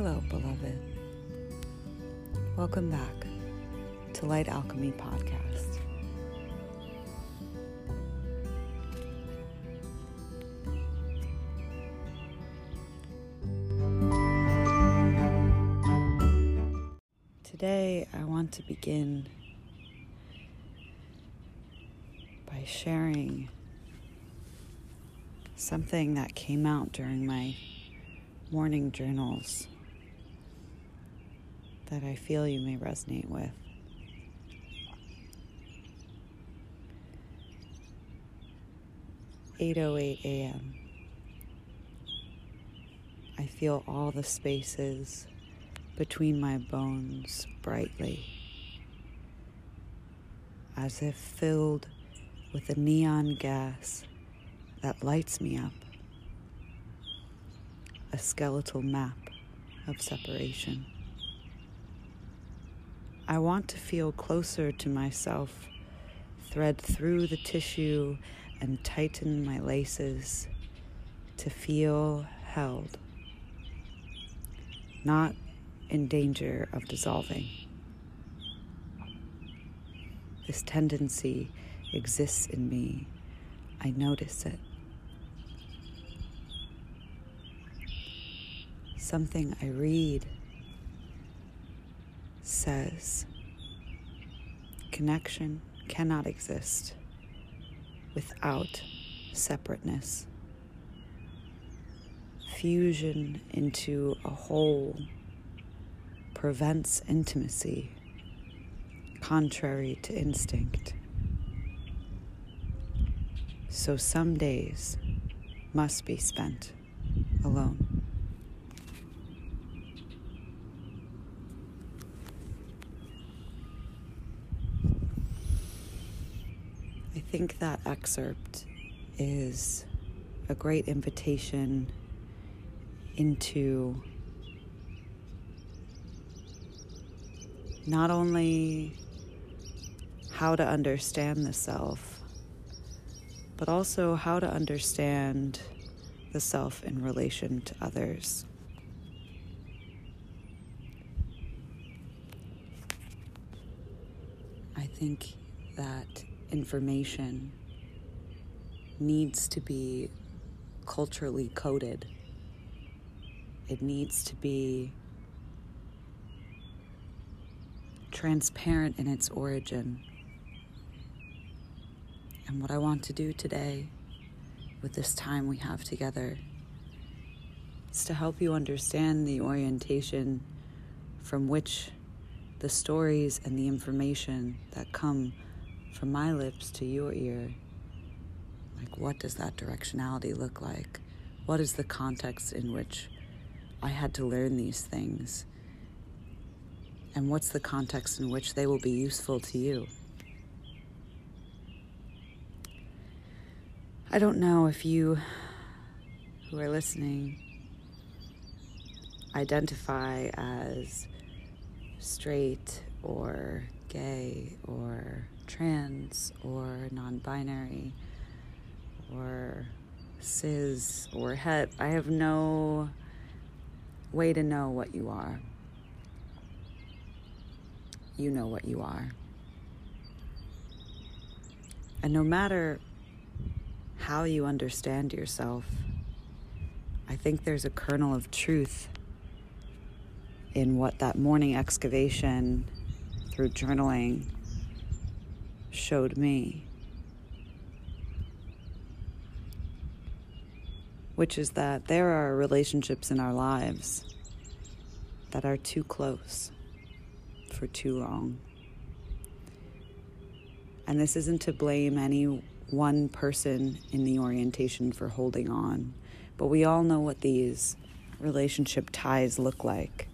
Hello, beloved. Welcome back to Light Alchemy Podcast. Today, I want to begin by sharing something that came out during my morning journals that I feel you may resonate with. Eight oh eight AM. I feel all the spaces between my bones brightly, as if filled with a neon gas that lights me up, a skeletal map of separation. I want to feel closer to myself, thread through the tissue and tighten my laces to feel held, not in danger of dissolving. This tendency exists in me. I notice it. Something I read says connection cannot exist without separateness. Fusion into a whole prevents intimacy, contrary to instinct. So some days must be spent alone. I think that excerpt is a great invitation into not only how to understand the self, but also how to understand the self in relation to others. I think that information needs to be culturally coded. It needs to be transparent in its origin. And what I want to do today with this time we have together is to help you understand the orientation from which the stories and the information that come from my lips to your ear like what does that directionality look like what is the context in which i had to learn these things and what's the context in which they will be useful to you. I don't know if you who are listening identify as straight or gay or trans or non binary or cis or het. I have no way to know what you are you know what you are. And no matter how you understand yourself, I think there's a kernel of truth in what that morning excavation through journaling showed me. Which is that there are relationships in our lives that are too close for too long. And this isn't to blame any one person in the orientation for holding on, but we all know what these relationship ties look like.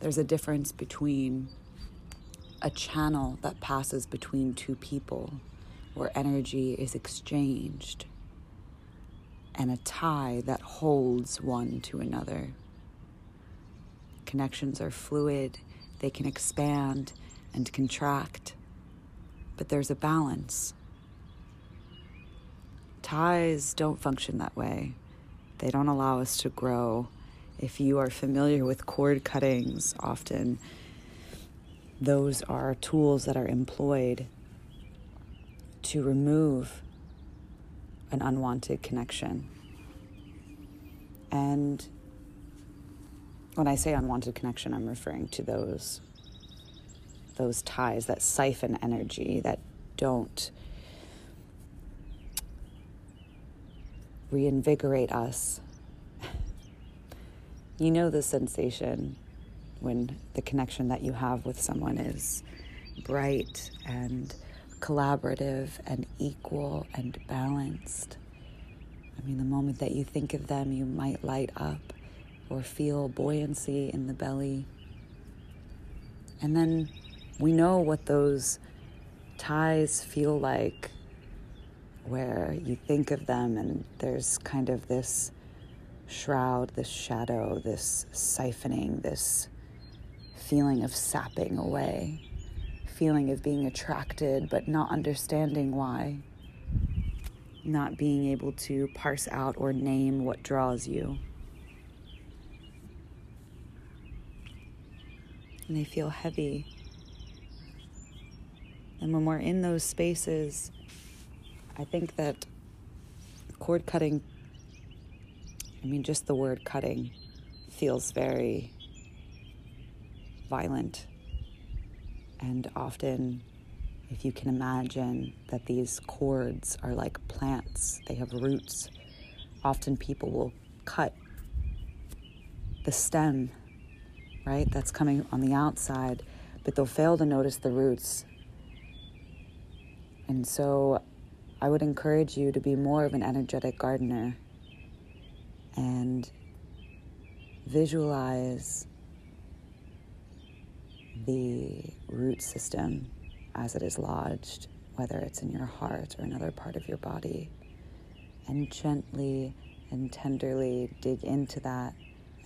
There's a difference between a channel that passes between two people where energy is exchanged and a tie that holds one to another. Connections are fluid, they can expand and contract, but there's a balance. Ties don't function that way. they don't allow us to grow. If you are familiar with cord cuttings, often those are tools that are employed to remove an unwanted connection. And when I say unwanted connection, I'm referring to those those ties that siphon energy that don't reinvigorate us. You know the sensation when the connection that you have with someone is bright and collaborative and equal and balanced. I mean, the moment that you think of them, you might light up or feel buoyancy in the belly. And then we know what those ties feel like, where you think of them and there's kind of this shroud, this shadow, this siphoning, this feeling of sapping away, feeling of being attracted but not understanding why, not being able to parse out or name what draws you. And they feel heavy. And when we're in those spaces, I think that cord cutting, I mean, just the word cutting feels very violent. And often, if you can imagine that these cords are like plants, they have roots. Often people will cut the stem, right, that's coming on the outside, but they'll fail to notice the roots. And so I would encourage you to be more of an energetic gardener and visualize the root system as it is lodged, whether it's in your heart or another part of your body, and gently and tenderly dig into that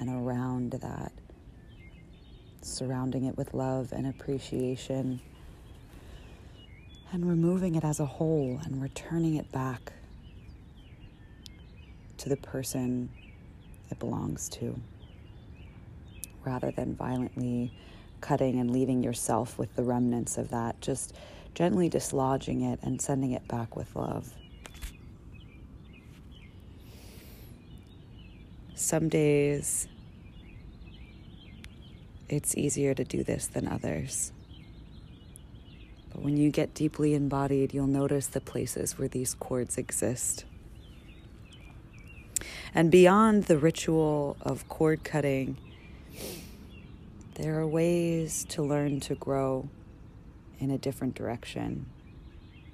and around that, surrounding it with love and appreciation, and removing it as a whole and returning it back to the person it belongs to, rather than violently cutting and leaving yourself with the remnants of that, just gently dislodging it and sending it back with love. Some days it's easier to do this than others. But when you get deeply embodied, you'll notice the places where these cords exist. And beyond the ritual of cord cutting, there are ways to learn to grow in a different direction,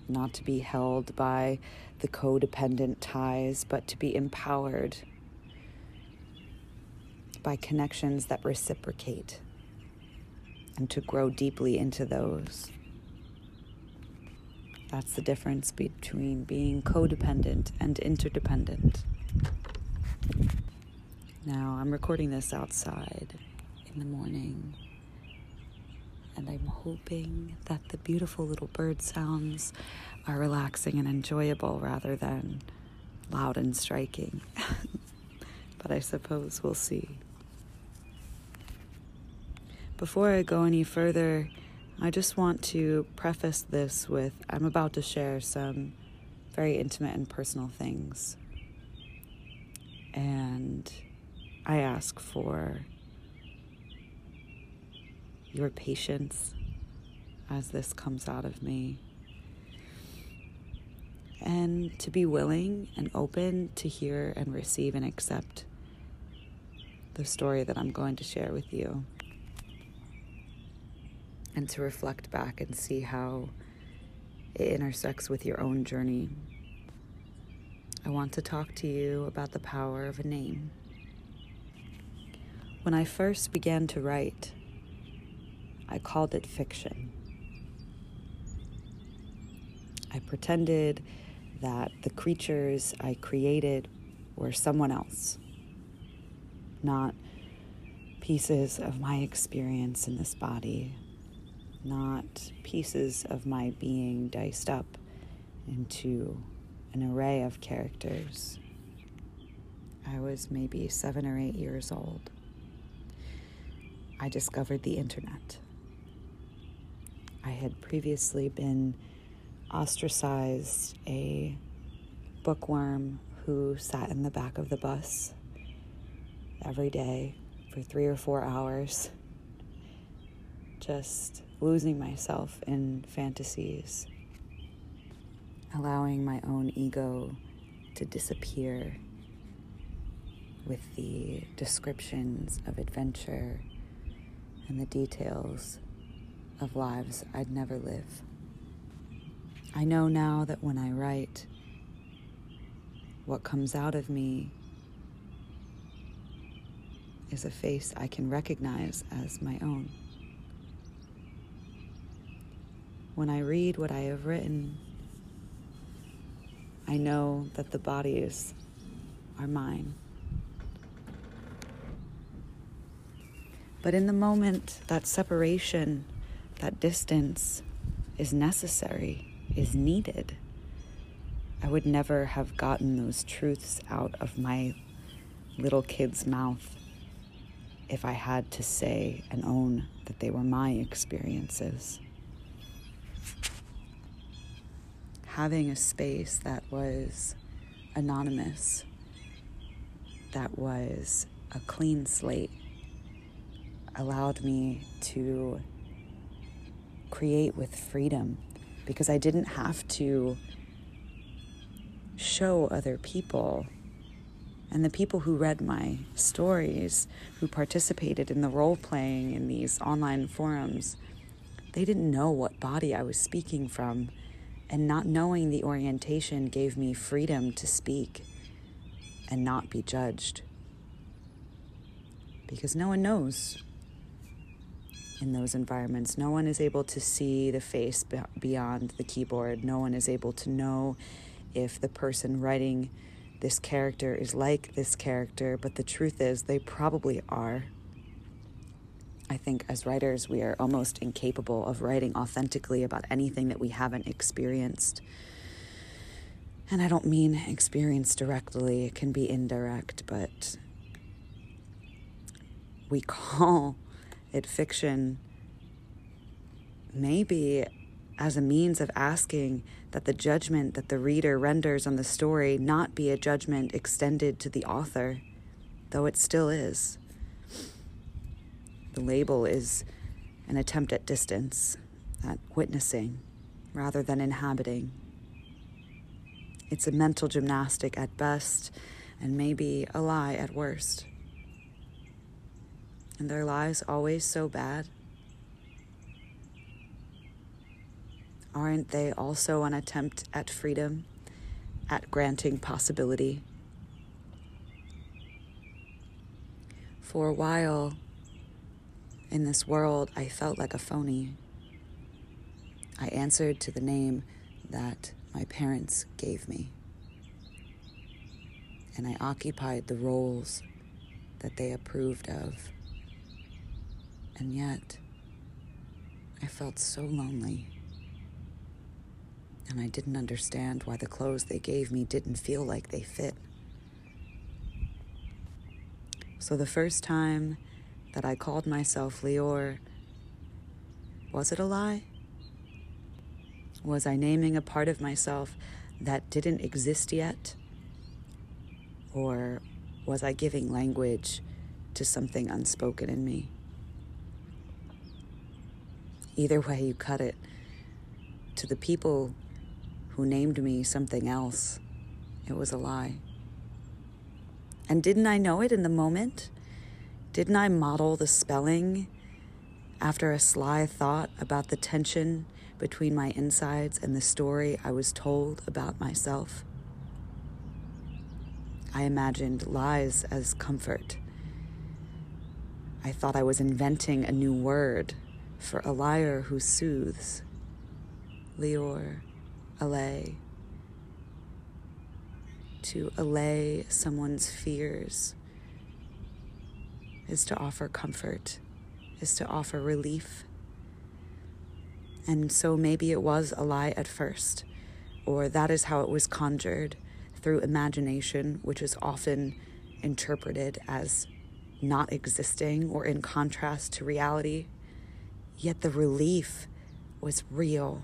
not to be held by the codependent ties, but to be empowered by connections that reciprocate and to grow deeply into those. That's the difference between being codependent and interdependent. Now, I'm recording this outside in the morning. And I'm hoping that the beautiful little bird sounds are relaxing and enjoyable rather than loud and striking. but I suppose we'll see. Before I go any further, I just want to preface this with I'm about to share some very intimate and personal things. And I ask for your patience as this comes out of me. And to be willing and open to hear and receive and accept the story that I'm going to share with you. And to reflect back and see how it intersects with your own journey. I want to talk to you about the power of a name. When I first began to write, I called it fiction. I pretended that the creatures I created were someone else, not pieces of my experience in this body, not pieces of my being diced up into an array of characters. I was maybe seven or eight years old. I discovered the internet. I had previously been ostracized, a bookworm who sat in the back of the bus every day for three or four hours, just losing myself in fantasies, allowing my own ego to disappear with the descriptions of adventure and the details of lives I'd never live. I know now that when I write, what comes out of me is a face I can recognize as my own. When I read what I have written, I know that the bodies are mine. But in the moment, that separation, that distance is necessary is needed. I would never have gotten those truths out of my little kid's mouth if I had to say and own that they were my experiences. Having a space that was anonymous, that was a clean slate, allowed me to create with freedom because I didn't have to show other people. And the people who read my stories, who participated in the role playing in these online forums, they didn't know what body I was speaking from. And not knowing the orientation gave me freedom to speak and not be judged. Because no one knows in those environments. No one is able to see the face beyond the keyboard. No one is able to know if the person writing this character is like this character, but the truth is, they probably are. I think as writers, we are almost incapable of writing authentically about anything that we haven't experienced. And I don't mean experience directly, it can be indirect, but we call it fiction maybe as a means of asking that the judgment that the reader renders on the story not be a judgment extended to the author, though it still is. The label is an attempt at distance, at witnessing, rather than inhabiting. It's a mental gymnastic at best, and maybe a lie at worst and their lives always so bad? Aren't they also an attempt at freedom, at granting possibility? For a while in this world, I felt like a phony. I answered to the name that my parents gave me. And I occupied the roles that they approved of. And yet, I felt so lonely. And I didn't understand why the clothes they gave me didn't feel like they fit. So the first time that I called myself Lior, was it a lie? Was I naming a part of myself that didn't exist yet? Or was I giving language to something unspoken in me? Either way you cut it, to the people who named me something else, it was a lie. And didn't I know it in the moment? Didn't I model the spelling after a sly thought about the tension between my insides and the story I was told about myself? I imagined lies as comfort. I thought I was inventing a new word for a liar who soothes. Lior, allay. To allay someone's fears is to offer comfort, is to offer relief. And so maybe it was a lie at first, or that is how it was conjured through imagination, which is often interpreted as not existing or in contrast to reality. Yet the relief was real.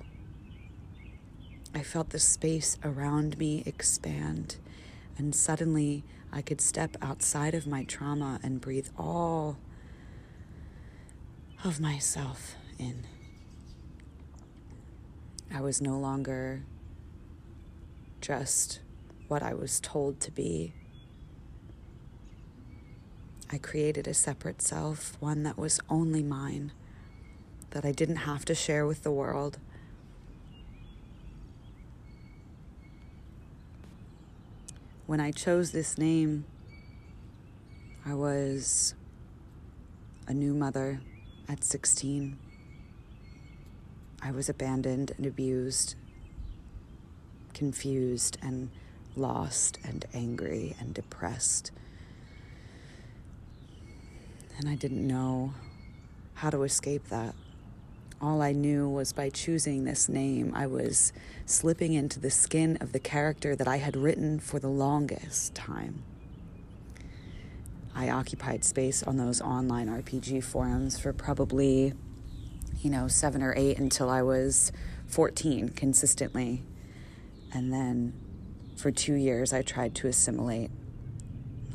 I felt the space around me expand, and suddenly I could step outside of my trauma and breathe all of myself in. I was no longer just what I was told to be. I created a separate self, one that was only mine, that I didn't have to share with the world. When I chose this name, I was a new mother at 16. I was abandoned and abused, confused and lost and angry and depressed. And I didn't know how to escape that. All I knew was by choosing this name, I was slipping into the skin of the character that I had written for the longest time. I occupied space on those online RPG forums for probably, you know, seven or eight until I was 14 consistently. And then for two years, I tried to assimilate.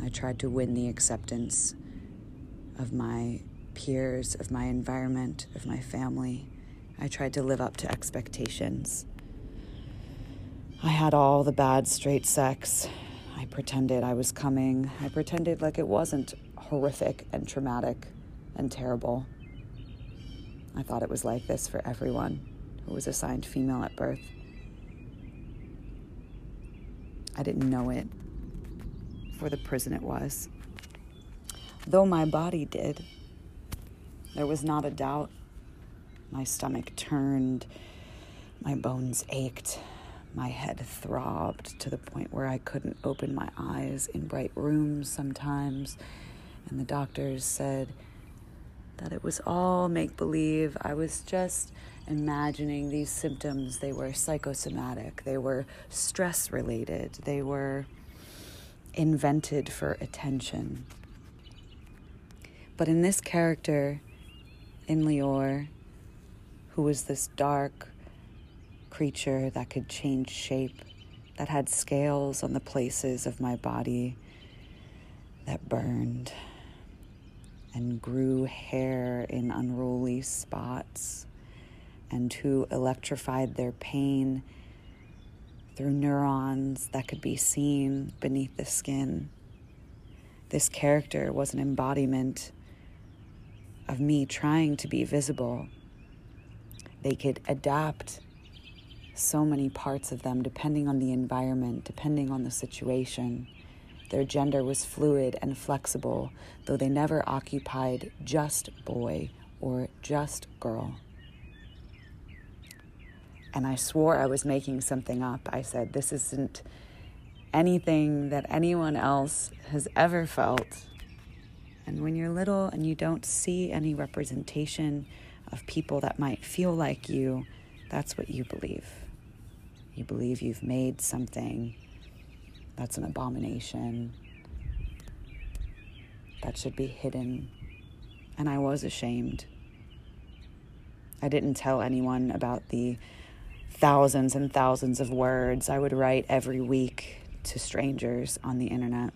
I tried to win the acceptance of my peers, of my environment, of my family. I tried to live up to expectations. I had all the bad straight sex. I pretended I was coming. I pretended like it wasn't horrific and traumatic and terrible. I thought it was like this for everyone who was assigned female at birth. I didn't know it for the prison it was. Though my body did, there was not a doubt. My stomach turned, my bones ached, my head throbbed to the point where I couldn't open my eyes in bright rooms sometimes. And the doctors said that it was all make believe. I was just imagining these symptoms. They were psychosomatic, they were stress related, they were invented for attention. But in this character, in Lior, who was this dark creature that could change shape, that had scales on the places of my body that burned and grew hair in unruly spots and who electrified their pain through neurons that could be seen beneath the skin. This character was an embodiment of me trying to be visible. They could adapt so many parts of them depending on the environment, depending on the situation. Their gender was fluid and flexible, though they never occupied just boy or just girl and I swore I was making something up. I said, This isn't anything that anyone else has ever felt. And when you're little and you don't see any representation of people that might feel like you, that's what you believe. You believe you've made something that's an abomination, that should be hidden. And I was ashamed. I didn't tell anyone about the thousands and thousands of words I would write every week to strangers on the internet.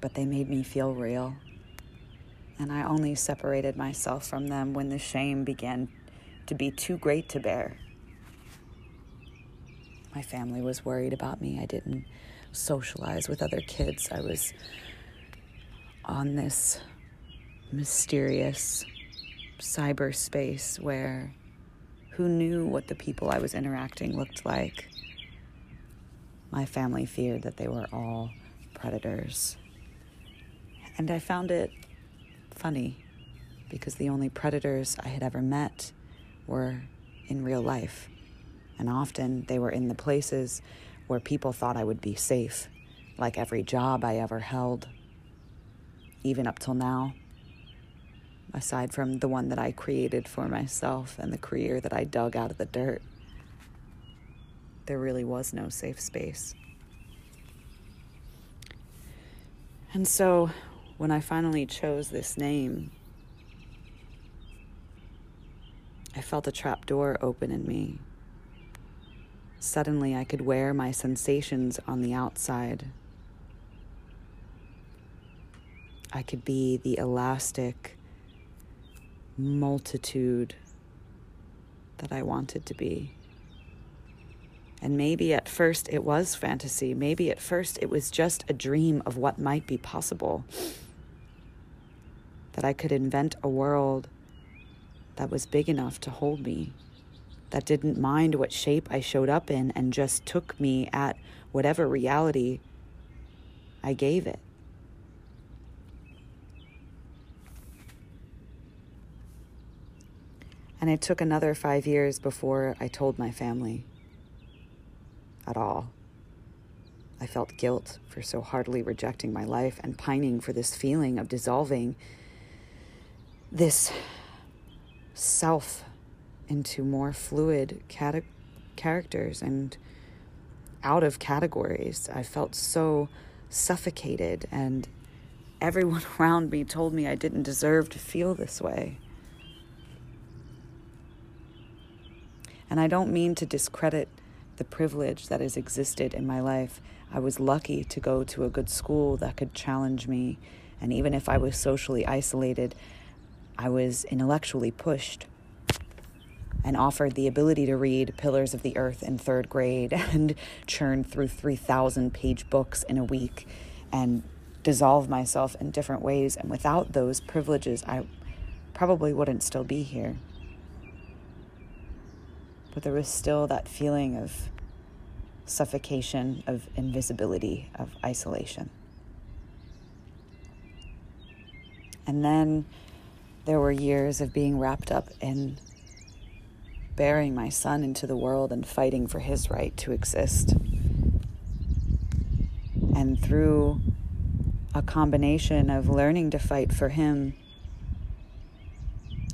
But they made me feel real. And I only separated myself from them when the shame began to be too great to bear. My family was worried about me. I didn't socialize with other kids. I was on this mysterious cyberspace where who knew what the people I was interacting looked like. My family feared that they were all predators. And I found it funny because the only predators I had ever met were in real life. And often they were in the places where people thought I would be safe, like every job I ever held, even up till now aside from the one that I created for myself and the career that I dug out of the dirt. There really was no safe space. And so when I finally chose this name, I felt a trap door open in me. Suddenly, I could wear my sensations on the outside. I could be the elastic multitude that I wanted to be. And maybe at first it was fantasy. Maybe at first it was just a dream of what might be possible. That I could invent a world that was big enough to hold me, that didn't mind what shape I showed up in and just took me at whatever reality I gave it. And it took another five years before I told my family at all. I felt guilt for so heartily rejecting my life and pining for this feeling of dissolving this self into more fluid cate- characters and out of categories. I felt so suffocated, and everyone around me told me I didn't deserve to feel this way. And I don't mean to discredit the privilege that has existed in my life. I was lucky to go to a good school that could challenge me. And even if I was socially isolated, I was intellectually pushed and offered the ability to read Pillars of the Earth in third grade and churn through 3,000 page books in a week and dissolve myself in different ways. And without those privileges, I probably wouldn't still be here but there was still that feeling of suffocation, of invisibility, of isolation. And then there were years of being wrapped up in bearing my son into the world and fighting for his right to exist. And through a combination of learning to fight for him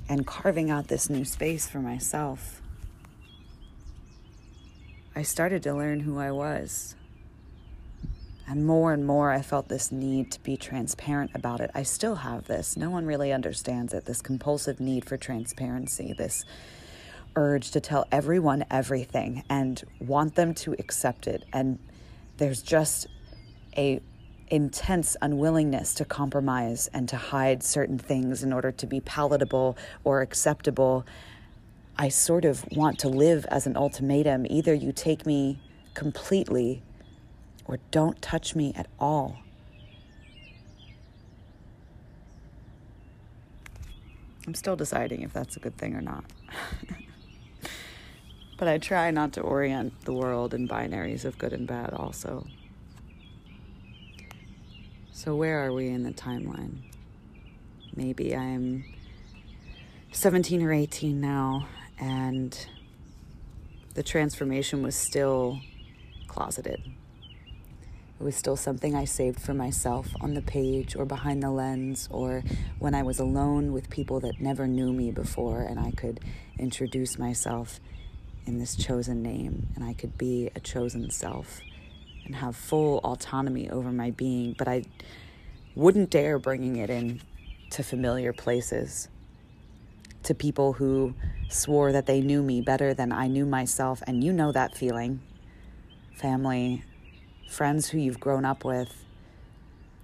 and carving out this new space for myself I started to learn who I was. And more and more, I felt this need to be transparent about it. I still have this. No one really understands it this compulsive need for transparency, this urge to tell everyone everything and want them to accept it. And there's just a intense unwillingness to compromise and to hide certain things in order to be palatable or acceptable I sort of want to live as an ultimatum either you take me completely or don't touch me at all. I'm still deciding if that's a good thing or not. but I try not to orient the world in binaries of good and bad, also. So, where are we in the timeline? Maybe I'm 17 or 18 now, and the transformation was still closeted. It was still something I saved for myself on the page or behind the lens or when I was alone with people that never knew me before and I could introduce myself in this chosen name and I could be a chosen self and have full autonomy over my being, but I wouldn't dare bringing it in to familiar places to people who swore that they knew me better than I knew myself. And you know that feeling. Family, friends who you've grown up with,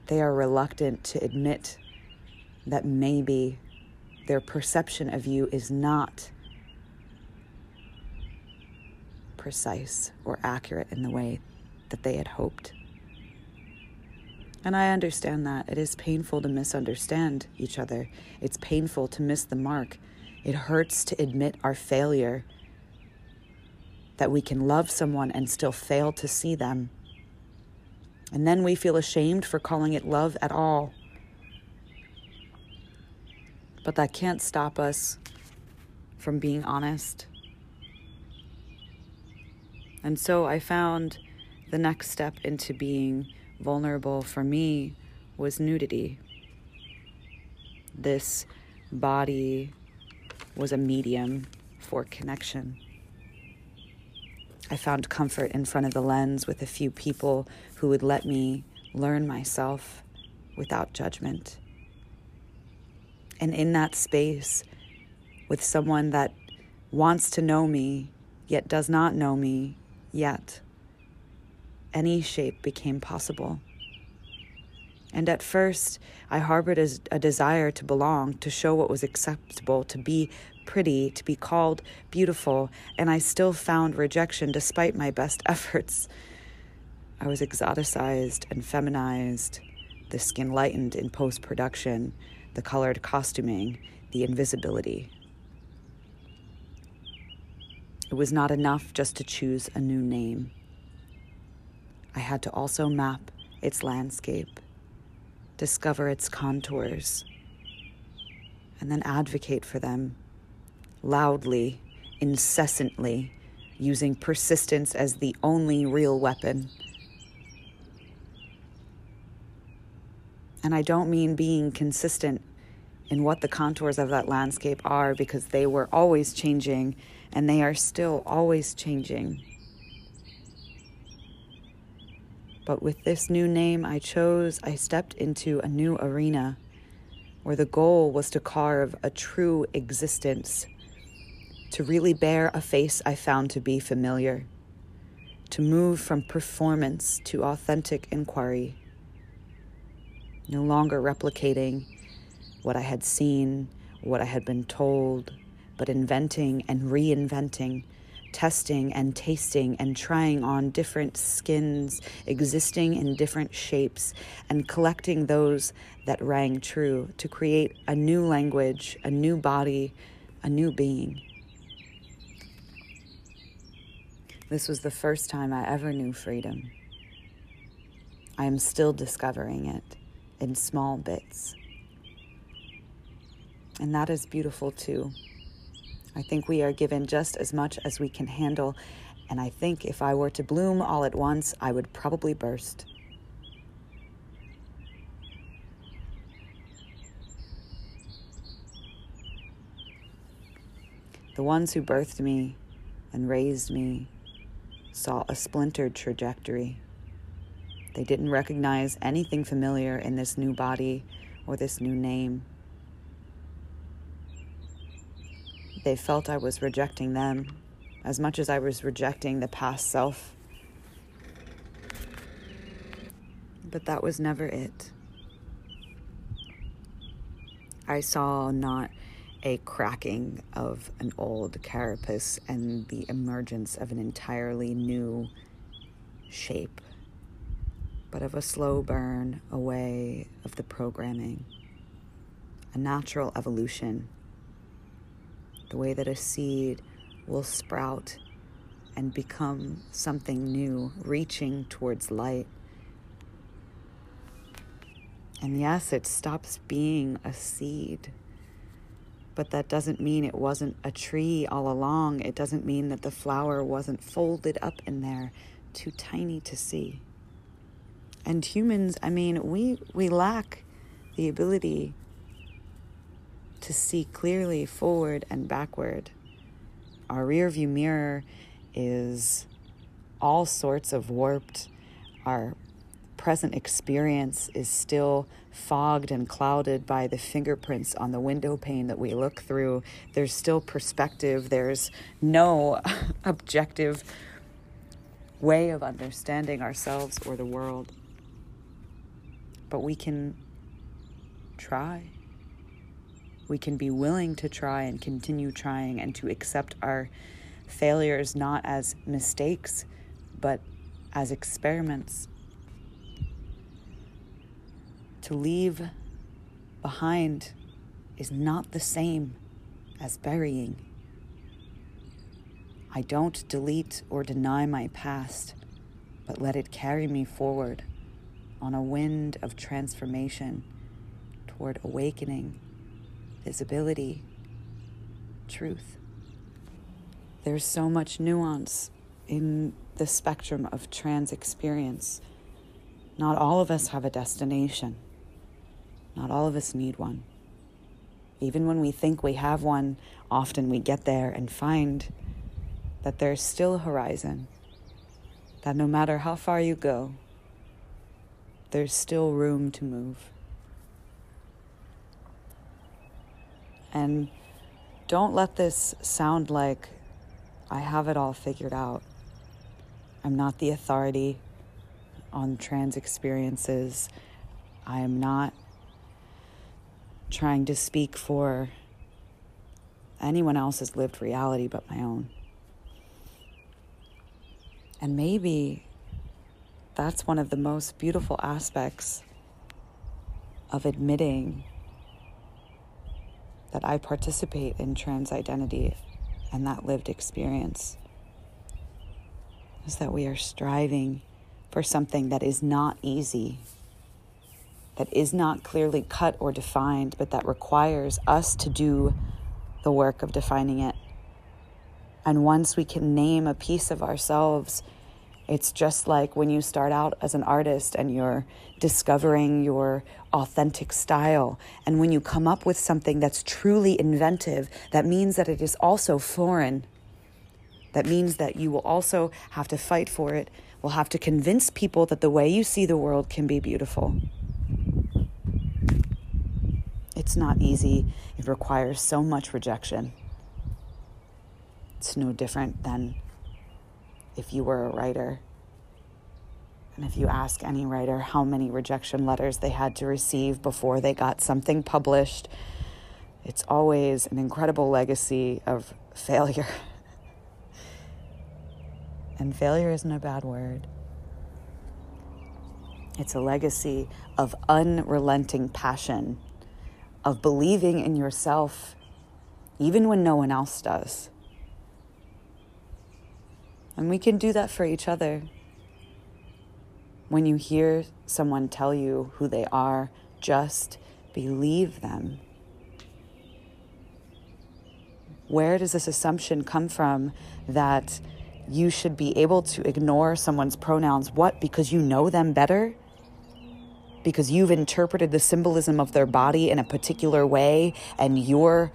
they are reluctant to admit that maybe their perception of you is not precise or accurate in the way that they had hoped. And I understand that. It is painful to misunderstand each other. It's painful to miss the mark. It hurts to admit our failure, that we can love someone and still fail to see them. And then we feel ashamed for calling it love at all. But that can't stop us from being honest. And so I found the next step into being vulnerable for me was nudity. This body was a medium for connection. I found comfort in front of the lens with a few people who would let me learn myself without judgment. And in that space, with someone that wants to know me, yet does not know me yet, any shape became possible. And at first, I harbored a desire to belong, to show what was acceptable, to be pretty, to be called beautiful, and I still found rejection despite my best efforts. I was exoticized and feminized, the skin lightened in post production, the colored costuming, the invisibility. It was not enough just to choose a new name. I had to also map its landscape, discover its contours, and then advocate for them loudly, incessantly, using persistence as the only real weapon. And I don't mean being consistent in what the contours of that landscape are because they were always changing and they are still always changing. But with this new name I chose, I stepped into a new arena where the goal was to carve a true existence to really bear a face I found to be familiar, to move from performance to authentic inquiry, no longer replicating what I had seen, what I had been told, but inventing and reinventing, testing and tasting and trying on different skins, existing in different shapes, and collecting those that rang true to create a new language, a new body, a new being. This was the first time I ever knew freedom. I am still discovering it in small bits. And that is beautiful too. I think we are given just as much as we can handle, and I think if I were to bloom all at once, I would probably burst. The ones who birthed me and raised me saw a splintered trajectory. They didn't recognize anything familiar in this new body or this new name. They felt I was rejecting them as much as I was rejecting the past self. But that was never it. I saw not a cracking of an old carapace and the emergence of an entirely new shape, but of a slow burn away of the programming, a natural evolution, the way that a seed will sprout and become something new, reaching towards light. And yes, it stops being a seed but that doesn't mean it wasn't a tree all along. It doesn't mean that the flower wasn't folded up in there, too tiny to see. And humans, I mean, we, we lack the ability to see clearly forward and backward. Our rear view mirror is all sorts of warped. Our present experience is still fogged and clouded by the fingerprints on the window pane that we look through. There's still perspective, there's no objective way of understanding ourselves or the world. But we can try. We can be willing to try and continue trying and to accept our failures not as mistakes, but as experiments to leave behind is not the same as burying. I don't delete or deny my past, but let it carry me forward on a wind of transformation toward awakening, visibility, truth. There's so much nuance in the spectrum of trans experience. Not all of us have a destination. Not all of us need one. Even when we think we have one, often we get there and find that there is still a horizon, that no matter how far you go, there's still room to move. And don't let this sound like I have it all figured out. I'm not the authority on trans experiences. I am not trying to speak for anyone else's lived reality but my own. And maybe that's one of the most beautiful aspects of admitting that I participate in trans identity and that lived experience is that we are striving for something that is not easy, that is not clearly cut or defined, but that requires us to do the work of defining it. And once we can name a piece of ourselves, it's just like when you start out as an artist and you're discovering your authentic style. And when you come up with something that's truly inventive, that means that it is also foreign. That means that you will also have to fight for it, will have to convince people that the way you see the world can be beautiful. It's not easy, it requires so much rejection. It's no different than if you were a writer. And if you ask any writer how many rejection letters they had to receive before they got something published, it's always an incredible legacy of failure. and failure isn't a bad word. It's a legacy of unrelenting passion, of believing in yourself even when no one else does. And we can do that for each other. When you hear someone tell you who they are, just believe them. Where does this assumption come from that you should be able to ignore someone's pronouns? What? Because you know them better? Because you've interpreted the symbolism of their body in a particular way and your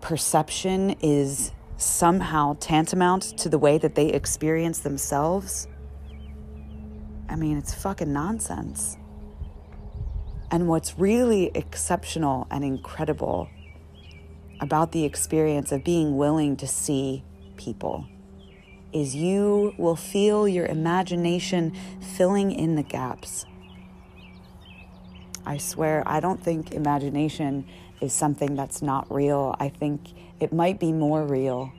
perception is somehow tantamount to the way that they experience themselves, I mean, it's fucking nonsense. And what's really exceptional and incredible about the experience of being willing to see people is you will feel your imagination filling in the gaps. I swear, I don't think imagination is something that's not real. I think it might be more real.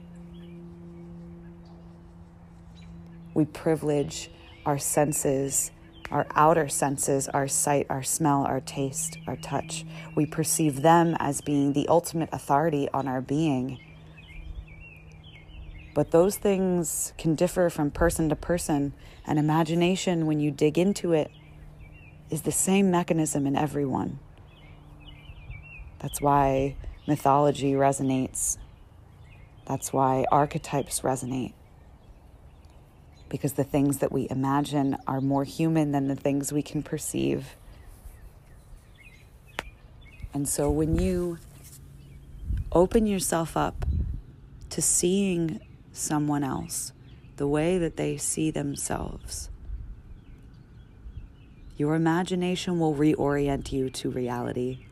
We privilege our senses, our outer senses, our sight, our smell, our taste, our touch. We perceive them as being the ultimate authority on our being. But those things can differ from person to person, and imagination, when you dig into it, is the same mechanism in everyone. That's why mythology resonates. That's why archetypes resonate. Because the things that we imagine are more human than the things we can perceive. And so when you open yourself up to seeing someone else the way that they see themselves, your imagination will reorient you to reality.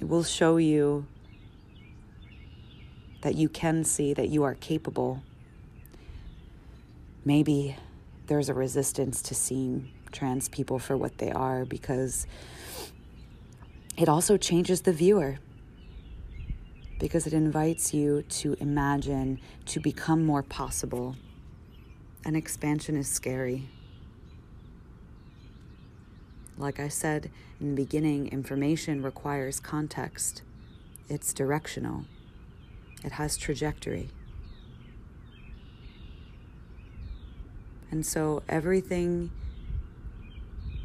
It will show you that you can see that you are capable. Maybe there's a resistance to seeing trans people for what they are because it also changes the viewer because it invites you to imagine, to become more possible. And expansion is scary. Like I said in the beginning, information requires context, it's directional, it has trajectory. And so everything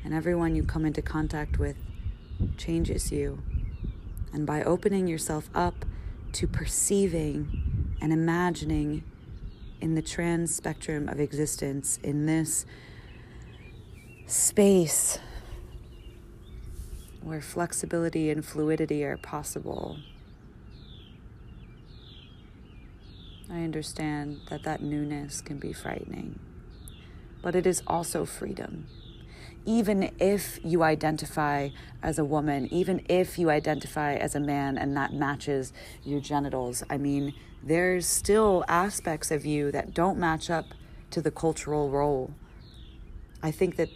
and everyone you come into contact with changes you. And by opening yourself up to perceiving and imagining in the trans spectrum of existence, in this space where flexibility and fluidity are possible. I understand that that newness can be frightening, but it is also freedom. even if you identify as a woman, even if you identify as a man and that matches your genitals. I mean, there's still aspects of you that don't match up to the cultural role. I think that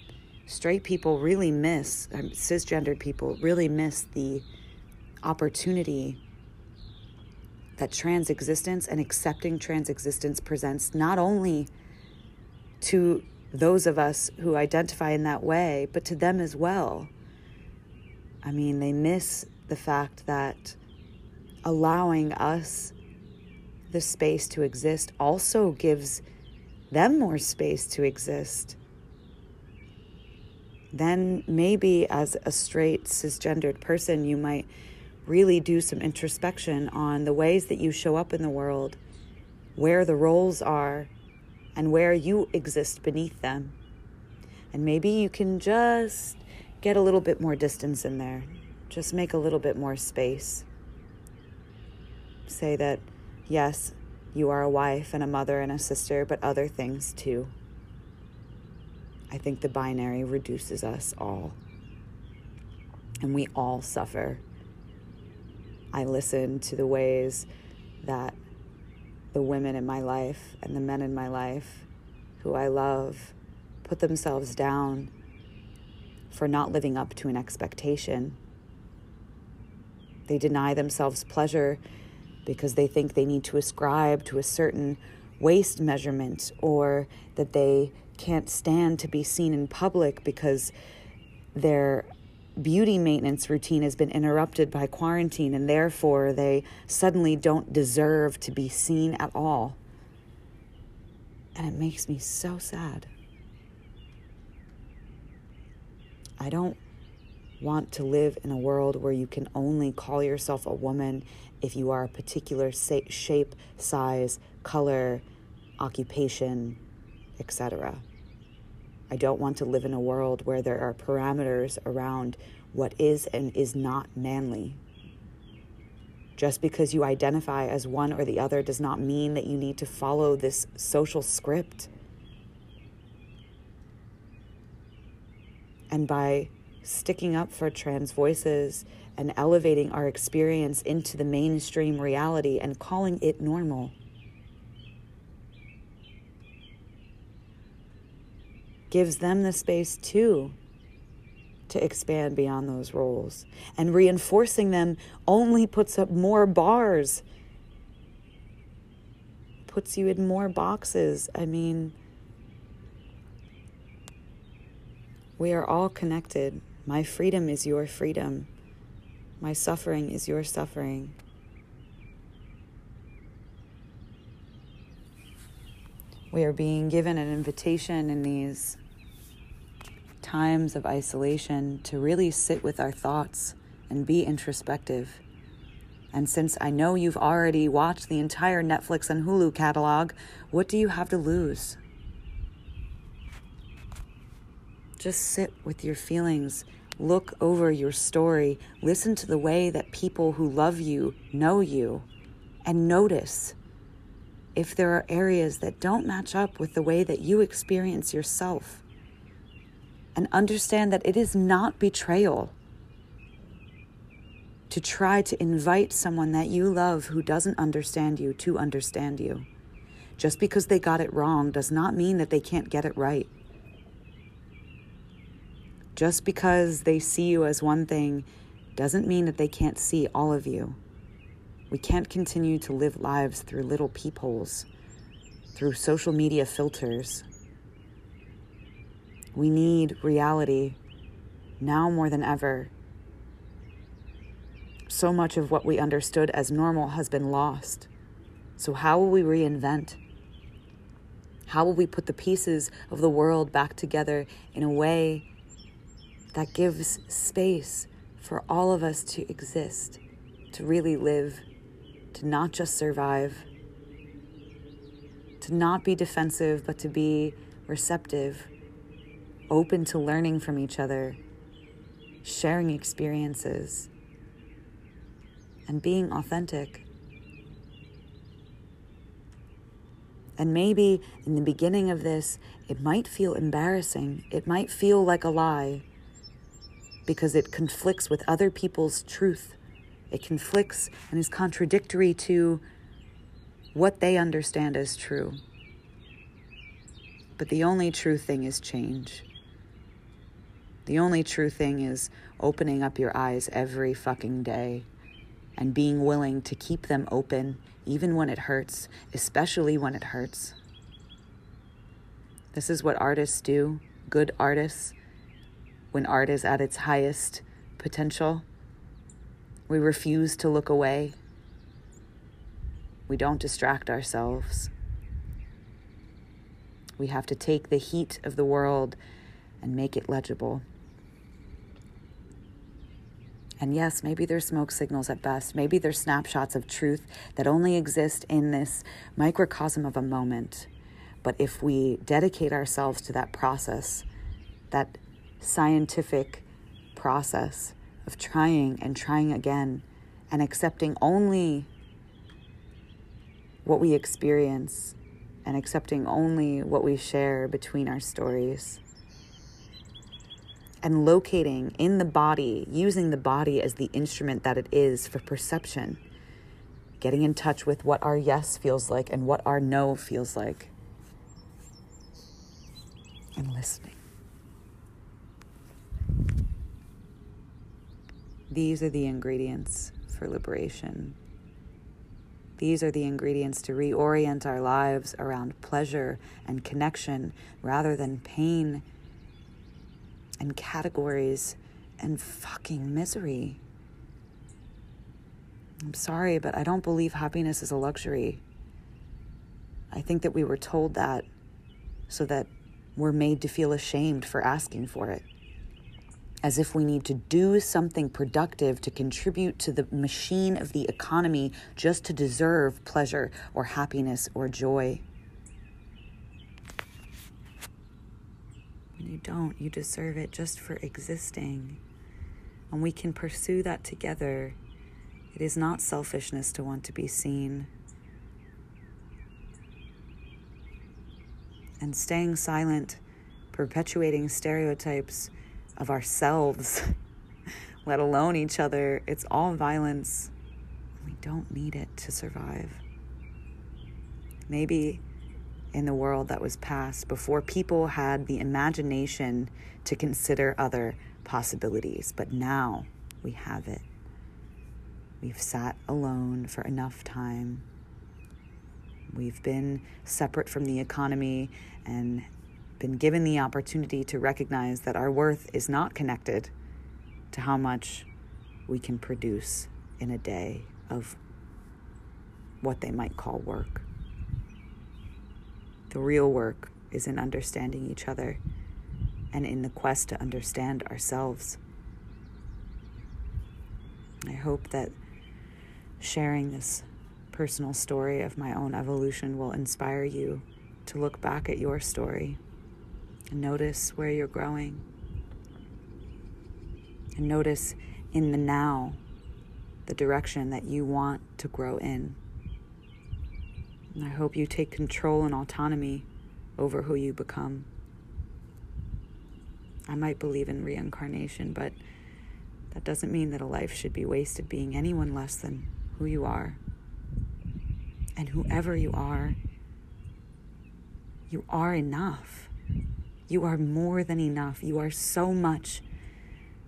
straight people really miss, um, cisgendered people really miss the opportunity that trans existence and accepting trans existence presents not only to those of us who identify in that way, but to them as well. I mean, they miss the fact that allowing us the space to exist also gives them more space to exist. Then maybe as a straight cisgendered person, you might really do some introspection on the ways that you show up in the world, where the roles are, and where you exist beneath them. And maybe you can just get a little bit more distance in there, just make a little bit more space. Say that, yes, you are a wife and a mother and a sister, but other things too. I think the binary reduces us all. And we all suffer I listen to the ways that the women in my life and the men in my life who I love put themselves down for not living up to an expectation. They deny themselves pleasure because they think they need to ascribe to a certain waist measurement or that they can't stand to be seen in public because they're beauty maintenance routine has been interrupted by quarantine and therefore they suddenly don't deserve to be seen at all. And it makes me so sad. I don't want to live in a world where you can only call yourself a woman if you are a particular shape, size, color, occupation, etc. I don't want to live in a world where there are parameters around what is and is not manly. Just because you identify as one or the other does not mean that you need to follow this social script. And by sticking up for trans voices and elevating our experience into the mainstream reality and calling it normal gives them the space too to expand beyond those roles. And reinforcing them only puts up more bars, puts you in more boxes. I mean, we are all connected. My freedom is your freedom. My suffering is your suffering. We are being given an invitation in these times of isolation to really sit with our thoughts and be introspective. And since I know you've already watched the entire Netflix and Hulu catalog, what do you have to lose? Just sit with your feelings, look over your story, listen to the way that people who love you know you, and notice if there are areas that don't match up with the way that you experience yourself and understand that it is not betrayal to try to invite someone that you love who doesn't understand you to understand you. Just because they got it wrong does not mean that they can't get it right. Just because they see you as one thing doesn't mean that they can't see all of you. We can't continue to live lives through little peepholes, through social media filters, we need reality now more than ever. So much of what we understood as normal has been lost. So, how will we reinvent? How will we put the pieces of the world back together in a way that gives space for all of us to exist, to really live, to not just survive, to not be defensive, but to be receptive? Open to learning from each other, sharing experiences, and being authentic. And maybe in the beginning of this, it might feel embarrassing. It might feel like a lie because it conflicts with other people's truth. It conflicts and is contradictory to what they understand as true. But the only true thing is change. The only true thing is opening up your eyes every fucking day and being willing to keep them open even when it hurts, especially when it hurts. This is what artists do, good artists, when art is at its highest potential. We refuse to look away. We don't distract ourselves. We have to take the heat of the world and make it legible. And yes, maybe there's smoke signals at best. Maybe there's snapshots of truth that only exist in this microcosm of a moment. But if we dedicate ourselves to that process, that scientific process of trying and trying again and accepting only what we experience and accepting only what we share between our stories and locating in the body, using the body as the instrument that it is for perception, getting in touch with what our yes feels like and what our no feels like, and listening. These are the ingredients for liberation. These are the ingredients to reorient our lives around pleasure and connection rather than pain and categories and fucking misery. I'm sorry, but I don't believe happiness is a luxury. I think that we were told that so that we're made to feel ashamed for asking for it. As if we need to do something productive to contribute to the machine of the economy just to deserve pleasure or happiness or joy. You don't. You deserve it just for existing. And we can pursue that together. It is not selfishness to want to be seen. And staying silent, perpetuating stereotypes of ourselves, let alone each other, it's all violence. We don't need it to survive. Maybe in the world that was past before people had the imagination to consider other possibilities. But now we have it. We've sat alone for enough time. We've been separate from the economy and been given the opportunity to recognize that our worth is not connected to how much we can produce in a day of what they might call work. The real work is in understanding each other and in the quest to understand ourselves. I hope that sharing this personal story of my own evolution will inspire you to look back at your story and notice where you're growing. And notice in the now the direction that you want to grow in. And I hope you take control and autonomy over who you become. I might believe in reincarnation, but that doesn't mean that a life should be wasted being anyone less than who you are. And whoever you are, you are enough. You are more than enough. You are so much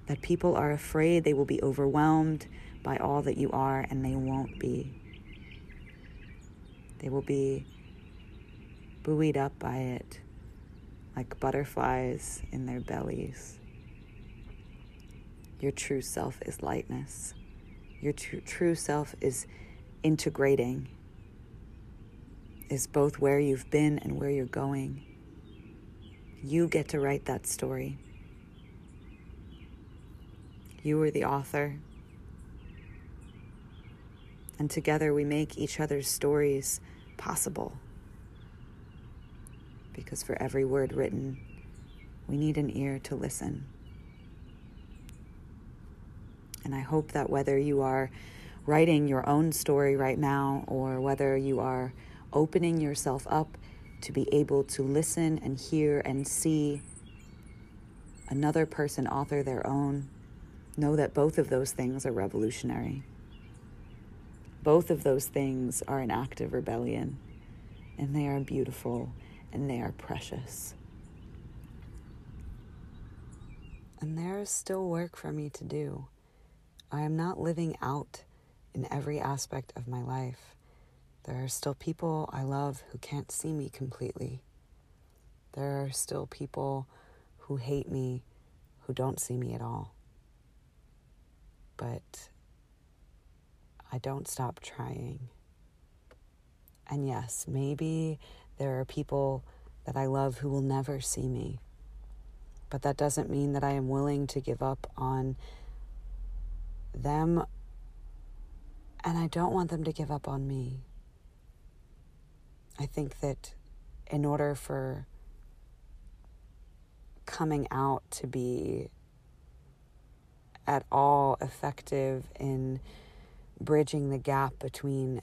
that people are afraid they will be overwhelmed by all that you are, and they won't be. They will be buoyed up by it like butterflies in their bellies. Your true self is lightness. Your tr- true self is integrating, is both where you've been and where you're going. You get to write that story. You are the author. And together we make each other's stories possible. Because for every word written, we need an ear to listen. And I hope that whether you are writing your own story right now or whether you are opening yourself up to be able to listen and hear and see another person author their own, know that both of those things are revolutionary. Both of those things are an act of rebellion, and they are beautiful and they are precious. And there is still work for me to do. I am not living out in every aspect of my life. There are still people I love who can't see me completely. There are still people who hate me who don't see me at all. But I don't stop trying. And yes, maybe there are people that I love who will never see me. But that doesn't mean that I am willing to give up on them. And I don't want them to give up on me. I think that in order for coming out to be at all effective in bridging the gap between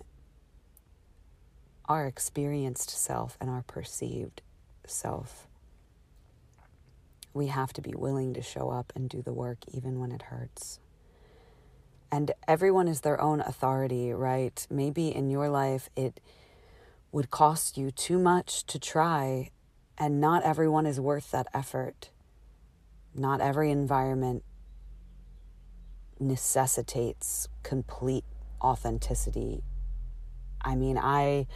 our experienced self and our perceived self. We have to be willing to show up and do the work even when it hurts. And everyone is their own authority, right? Maybe in your life it would cost you too much to try, and not everyone is worth that effort. Not every environment necessitates complete authenticity. I mean, I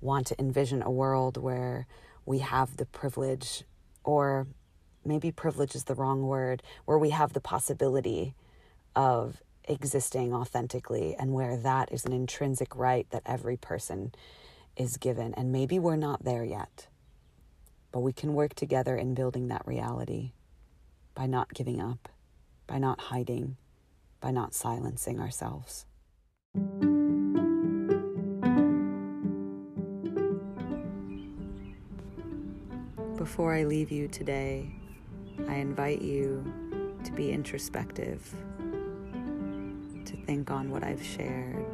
want to envision a world where we have the privilege, or maybe privilege is the wrong word, where we have the possibility of existing authentically and where that is an intrinsic right that every person is given. And maybe we're not there yet, but we can work together in building that reality by not giving up, by not hiding, by not silencing ourselves. Before I leave you today, I invite you to be introspective, to think on what I've shared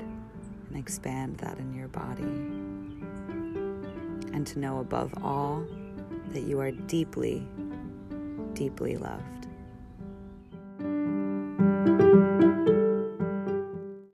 and expand that in your body, and to know above all that you are deeply, deeply loved.